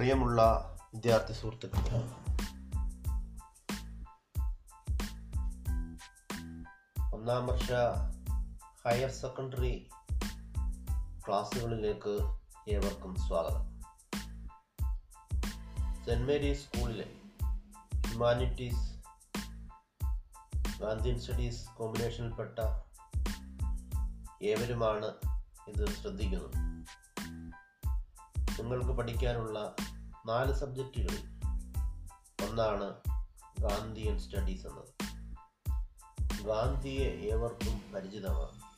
പ്രിയമുള്ള വിദ്യാർത്ഥി സുഹൃത്തുക്കൾ ഒന്നാം വർഷ ഹയർ സെക്കൻഡറി ക്ലാസ്സുകളിലേക്ക് ഏവർക്കും സ്വാഗതം. സെന്റ് മേരീസ് സ്കൂളിലെ ഹ്യൂമാനിറ്റീസ് ഗാന്ധിയൻ സ്റ്റഡീസ് കോമ്പിനേഷനിൽപ്പെട്ട ഏവരുമാണ് ഇത് ശ്രദ്ധിക്കുന്നത്. നിങ്ങൾക്ക് പഠിക്കാനുള്ള നാല് സബ്ജക്റ്റുകളിൽ ഒന്നാണ് ഗാന്ധിയൻ സ്റ്റഡീസ് എന്നത്. ഗാന്ധിയെ ഏവർക്കും പരിചിതമാണ്.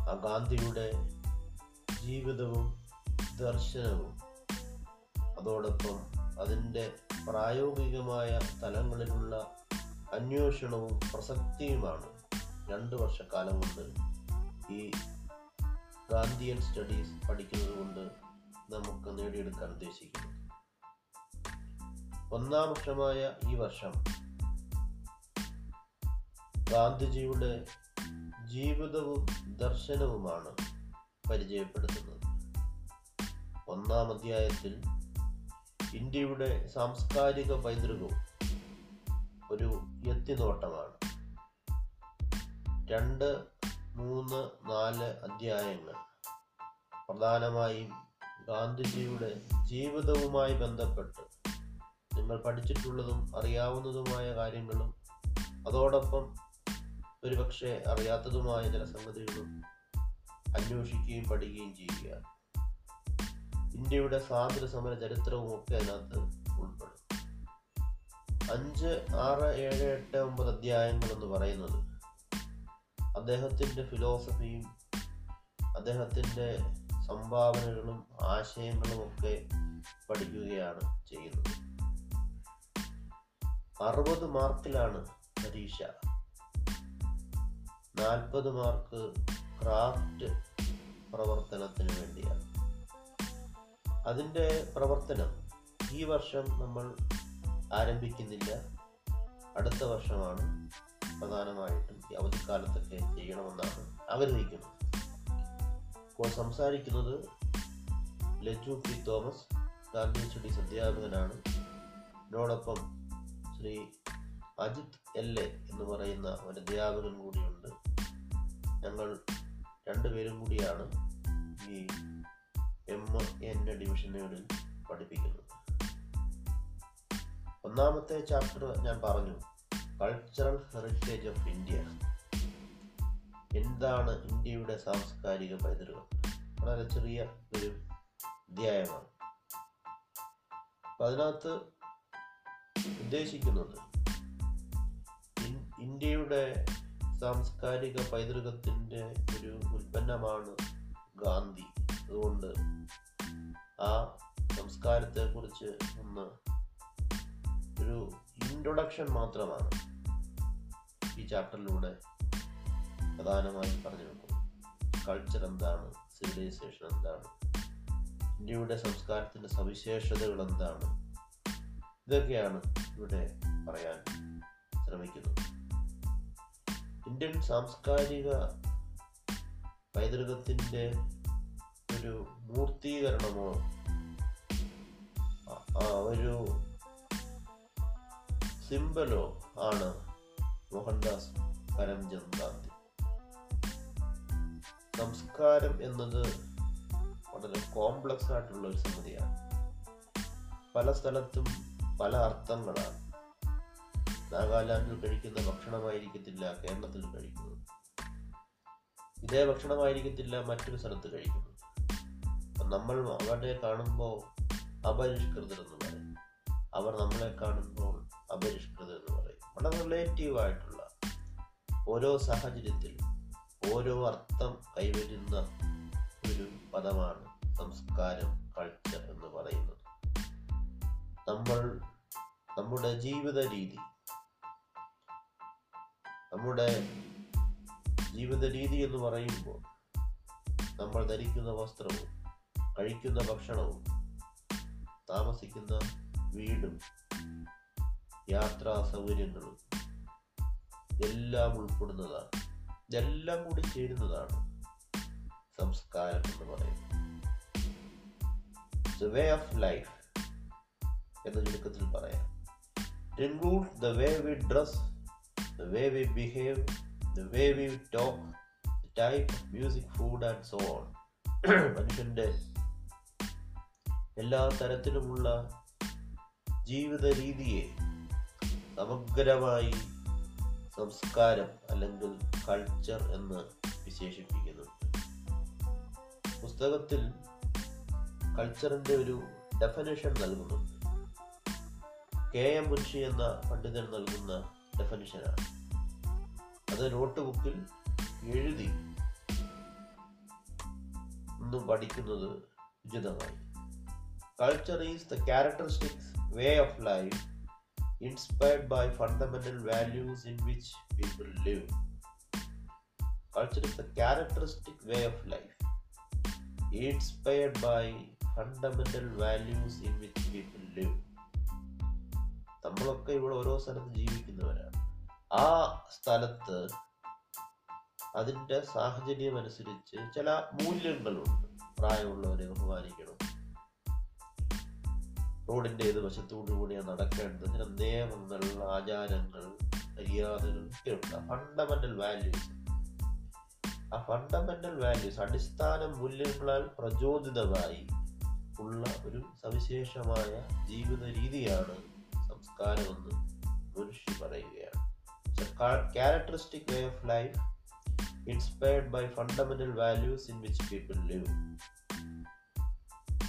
ആ ഗാന്ധിയുടെ ജീവിതവും ദർശനവും അതോടൊപ്പം അതിന്റെ പ്രായോഗികമായ തലങ്ങളിലുള്ള അന്വേഷണവും പ്രസക്തിയുമാണ്. രണ്ട് വർഷക്കാലം കൊണ്ട് ഈ ഗാന്ധിയൻ സ്റ്റഡീസ് പഠിക്കുന്നത് കൊണ്ട് നമുക്ക് നേടിയെടുക്കാൻ ഉദ്ദേശിക്കുന്നു. ഒന്നാം വർഷമായ ഈ വർഷം ഗാന്ധിജിയുടെ ജീവിതവും ദർശനവുമാണ് പരിചയപ്പെടുത്തുന്നത്. ഒന്നാം അധ്യായത്തിൽ ഇന്ത്യയുടെ സാംസ്കാരിക പൈതൃകവും ഒരു എത്തിനോട്ടമാണ്. രണ്ട് മൂന്ന് നാല് അധ്യായങ്ങൾ. പ്രധാനമായും ഗാന്ധിജിയുടെ ജീവിതവുമായി ബന്ധപ്പെട്ട് നിങ്ങൾ പഠിച്ചിട്ടുള്ളതും അറിയാവുന്നതുമായ കാര്യങ്ങളും അതോടൊപ്പം ഒരുപക്ഷെ അറിയാത്തതുമായ ചില സംഗതികളും അന്വേഷിക്കുകയും പഠിക്കുകയും ചെയ്യുക. ഇന്ത്യയുടെ സ്വാതന്ത്ര്യ സമര ചരിത്രവും ഒക്കെ അതിനകത്ത് ഉൾപ്പെടും. അഞ്ച് ആറ് ഏഴ് എട്ട് ഒമ്പത് അധ്യായങ്ങൾ എന്ന് പറയുന്നത് അദ്ദേഹത്തിന്റെ ഫിലോസഫിയും അദ്ദേഹത്തിന്റെ സംഭാവനകളും ആശയങ്ങളും ഒക്കെ പഠിക്കുകയാണ് ചെയ്യുന്നത്. അറുപത് മാർക്കിലാണ് പരീക്ഷ. നാൽപ്പത് മാർക്ക് ക്രാഫ്റ്റ് പ്രവർത്തനത്തിന് വേണ്ടിയാണ്. അതിന്റെ പ്രവർത്തനം ഈ വർഷം നമ്മൾ ആരംഭിക്കുന്നില്ല. അടുത്ത വർഷമാണ്. പ്രധാനമായിട്ടും ഈ അവധിക്കാലത്തൊക്കെ ചെയ്യണമെന്നാണ് ആഗ്രഹിക്കുന്നത് ഇപ്പോൾ സംസാരിക്കുന്നത് Laju P Thomas Gandhi studies അധ്യാപകനാണ് ഇതിനോടൊപ്പം ശ്രീ അജിത് എൽ എ എന്ന് പറയുന്ന ഒരു അധ്യാപകൻ കൂടിയുണ്ട്. ഞങ്ങൾ രണ്ടുപേരും കൂടിയാണ് ഈ എം എൻ ഡിവിഷനുകളിൽ പഠിപ്പിക്കുന്നത്. ഒന്നാമത്തെ ചാപ്റ്റർ ഞാൻ പറഞ്ഞു. കൾച്ചറൽ ഹെറിറ്റേജ് ഓഫ് ഇന്ത്യ എന്താണ് ഇന്ത്യയുടെ സാംസ്കാരിക പൈതൃകം? വളരെ ചെറിയ ഒരു അധ്യായമാണ്. അപ്പം അതിനകത്ത് ഉദ്ദേശിക്കുന്നത് ഇന്ത്യയുടെ സാംസ്കാരിക പൈതൃകത്തിന്റെ ഒരു ഉൽപ്പന്നമാണ് ഗാന്ധി. അതുകൊണ്ട് ആ സംസ്കാരത്തെക്കുറിച്ച് ഒന്ന് ഒരു ഇൻട്രൊഡക്ഷൻ മാത്രമാണ് ഈ ചാപ്റ്ററിലൂടെ പ്രധാനമായും പറഞ്ഞു വെക്കുന്നത് കൾച്ചർ എന്താണ്? സിവിലൈസേഷൻ എന്താണ്? ഇന്ത്യയുടെ സംസ്കാരത്തിന്റെ സവിശേഷതകൾ എന്താണ്? ഇതൊക്കെയാണ് ഇവിടെ പറയാൻ ശ്രമിക്കുന്നത്. ഇന്ത്യൻ സാംസ്കാരിക പൈതൃകത്തിന്റെ ഒരു മൂർത്തീകരണമോ ഒരു സിംബലോ ആണ് മോഹൻദാസ് കരംചന്ദ് ഗാന്ധി. സംസ്കാരം എന്നത് വളരെ കോംപ്ലക്സ് ആയിട്ടുള്ള ഒരു സംഗതിയാണ്. പല സ്ഥലത്തും പല അർത്ഥങ്ങളാണ്. നാഗാലാൻഡിൽ കഴിക്കുന്ന ഭക്ഷണമായിരിക്കത്തില്ല കേരളത്തിൽ കഴിക്കുന്നത് ഇതേ ഭക്ഷണമായിരിക്കത്തില്ല മറ്റൊരു സ്ഥലത്ത് കഴിക്കുന്നത് നമ്മൾ അവരെ കാണുമ്പോൾ അപരിഷ്കൃതരെന്ന് പറയും. അവർ നമ്മളെ കാണുമ്പോൾ അപരിഷ്കൃതർ എന്ന് പറയും. വളരെ റിലേറ്റീവ് ആയിട്ടുള്ള ഓരോ സാഹചര്യത്തിൽ ഓരോ അർത്ഥം കൈവരുന്ന ഒരു പദമാണ് സംസ്കാരം കൾച്ചർ എന്ന് പറയുന്നത്. നമ്മൾ നമ്മുടെ ജീവിത രീതി നമ്മുടെ ജീവിത രീതി എന്ന് പറയുമ്പോൾ നമ്മൾ ധരിക്കുന്ന വസ്ത്രവും കഴിക്കുന്ന ഭക്ഷണവും താമസിക്കുന്ന വീടും യാത്രാ സൗകര്യങ്ങളും എല്ലാം ഉൾപ്പെടുന്നതാണ്. ഇതെല്ലാം കൂടി ചേരുന്നതാണ് സംസ്കാരം എന്ന് പറയുന്നത്. വേ ഓഫ് ലൈഫ് എന്ന ചുരുക്കത്തിൽ പറയാം. It include the way we dress the way we behave the way we talk type music food and so on മനുഷ്യന്റെ എല്ലാ തരത്തിലുമുള്ള ജീവിത രീതിയെ സമഗ്രമായി സംസ്കാരം അല്ലെങ്കിൽ കൾച്ചർ എന്ന് വിശേഷിപ്പിക്കുന്നുണ്ട് പുസ്തകത്തിൽ കൾച്ചറിന്റെ ഒരു ഡെഫിനേഷൻ നൽകുന്നുണ്ട് കെ എം മുൻഷി എന്ന പണ്ഡിതൻ നൽകുന്ന ഡെഫിനിഷനാണ് അത് നോട്ട് ബുക്കിൽ എഴുതി ഇന്നും പഠിക്കുന്നത് ഉചിതമായി. Culture is the characteristics way of life inspired by fundamental values in which people live. Culture is a characteristic way of life, inspired by fundamental values in which people live. നമ്മളൊക്കെ ഇവിടെ ഓരോ സ്ഥലത്ത് ജീവിക്കുന്നവരാണ് ആ സ്ഥലത്ത് അതിന്റെ സാഹചര്യം അനുസരിച്ച് ചില മൂല്യങ്ങളുണ്ട് പ്രായമുള്ളവരെ ബഹുമാനിക്കണം റോഡിന്റെ ഏത് വശത്തോടു കൂടിയാണ് നടക്കേണ്ടത്? ചില നിയമങ്ങൾ ആചാരങ്ങൾ മര്യാദകൾ ഒക്കെ ഉണ്ട്. ഫണ്ടമെന്റൽ വാല്യൂസ് ആ ഫണ്ടമെന്റൽ വാല്യൂസ് അടിസ്ഥാന മൂല്യങ്ങളാൽ പ്രചോദിതമായി ഉള്ള ഒരു സവിശേഷമായ ജീവിത രീതിയാണ് സംസ്കാരമെന്ന് മുൻഷി പറയുകയാണ്. Characteristic way of life inspired by fundamental values in which people live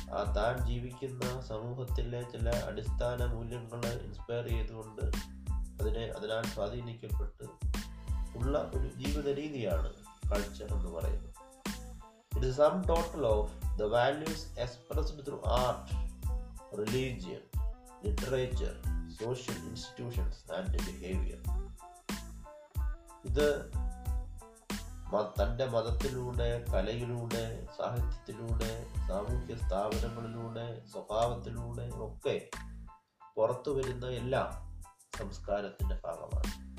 താൻ ജീവിക്കുന്ന സമൂഹത്തിലെ ചില അടിസ്ഥാന മൂല്യങ്ങളെ ഇൻസ്പയർ ചെയ്തുകൊണ്ട് അതിനെ അതിനാൽ സ്വാധീനിക്കപ്പെട്ട് ഉള്ള ഒരു ജീവിത രീതിയാണ് കൾച്ചർ എന്ന് പറയുന്നത്. It sum total of the values expressed through art religion literature social institutions and behaviour ഇത് തന്റെ മതത്തിലൂടെ കലയിലൂടെ സാഹിത്യത്തിലൂടെ സാമൂഹ്യ സ്ഥാപനങ്ങളിലൂടെ സ്വഭാവത്തിലൂടെ ഒക്കെ പുറത്തു വരുന്ന എല്ലാം സംസ്കാരത്തിന്റെ ഭാഗമാണ്.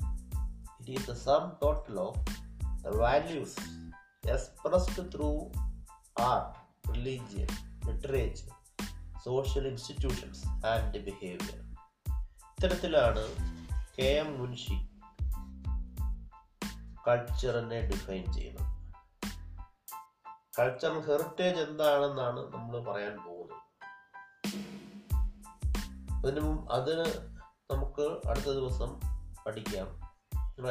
It is the sum total of the values expressed through art religion literature social institutions and behaviour ഇത്തരത്തിലാണ് കെ എം മുൻഷി കൾച്ചറിനെ ഡിഫൈൻ ചെയ്യുന്നത് കൾച്ചറൽ ഹെറിറ്റേജ് എന്താണെന്നാണ് നമ്മൾ പറയാൻ പോകുന്നത്. അതിന് അതിന് നമുക്ക് അടുത്ത ദിവസം പഠിക്കാം.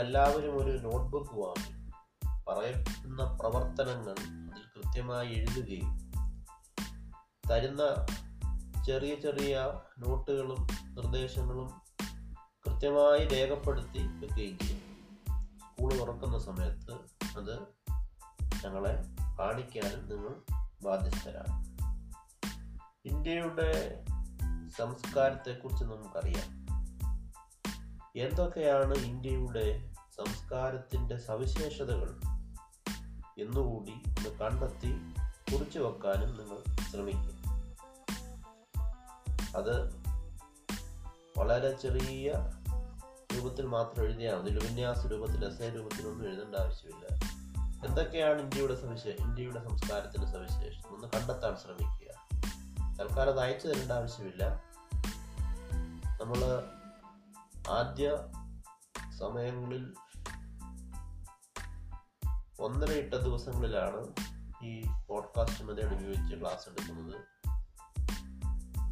എല്ലാവരും ഒരു നോട്ട്ബുക്ക് വാങ്ങി പറയുന്ന പ്രവർത്തനങ്ങൾ അതിൽ കൃത്യമായി എഴുതുകയും തരുന്ന ചെറിയ ചെറിയ നോട്ടുകളും നിർദ്ദേശങ്ങളും കൃത്യമായി രേഖപ്പെടുത്തി വെക്കുകയും ചെയ്യും. സ്കൂൾ തുറക്കുന്ന സമയത്ത് അത് ഞങ്ങളെ കാണിക്കാനും നിങ്ങൾ ബാധ്യസ്ഥരാണ്. ഇന്ത്യയുടെ സംസ്കാരത്തെക്കുറിച്ച് നമുക്കറിയാം. എന്തൊക്കെയാണ് ഇന്ത്യയുടെ സംസ്കാരത്തിന്റെ സവിശേഷതകൾ എന്നുകൂടി ഒന്ന് കണ്ടെത്തി കുറിച്ചു വെക്കാനും നിങ്ങൾ ശ്രമിക്കുക അത് വളരെ ചെറിയ രൂപത്തിൽ മാത്രം എഴുതിയാൽ മതി. വിന്യാസ രൂപത്തിൽ എസ് രൂപത്തിലൊന്നും എഴുതേണ്ട ആവശ്യമില്ല. എന്തൊക്കെയാണ് ഇന്ത്യയുടെ സവിശേഷ ഇന്ത്യയുടെ സംസ്കാരത്തിന്റെ സവിശേഷം ഒന്ന് കണ്ടെത്താൻ ശ്രമിക്കുക. തൽക്കാലം അത് അയച്ചു തരേണ്ട ആവശ്യമില്ല. നമ്മൾ ആദ്യ സമയങ്ങളിൽ ഒന്നര ഇട്ട ദിവസങ്ങളിലാണ് ഈ പോഡ്കാസ്റ്റ് മെത്തേഡ് ഉപയോഗിച്ച് ക്ലാസ് എടുക്കുന്നത്.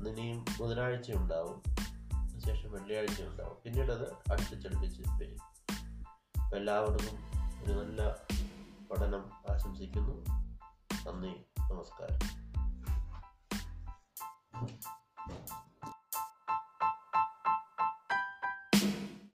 ഇനിയും ബുധനാഴ്ച ഉണ്ടാവും. വെള്ളിയാഴ്ച ഉണ്ടാവും. പിന്നീട് അത് അടുപ്പിച്ചടുപ്പിച്ച് വരും എല്ലാവർക്കും ഒരു നല്ല പഠനം ആശംസിക്കുന്നു. നന്ദി. നമസ്കാരം.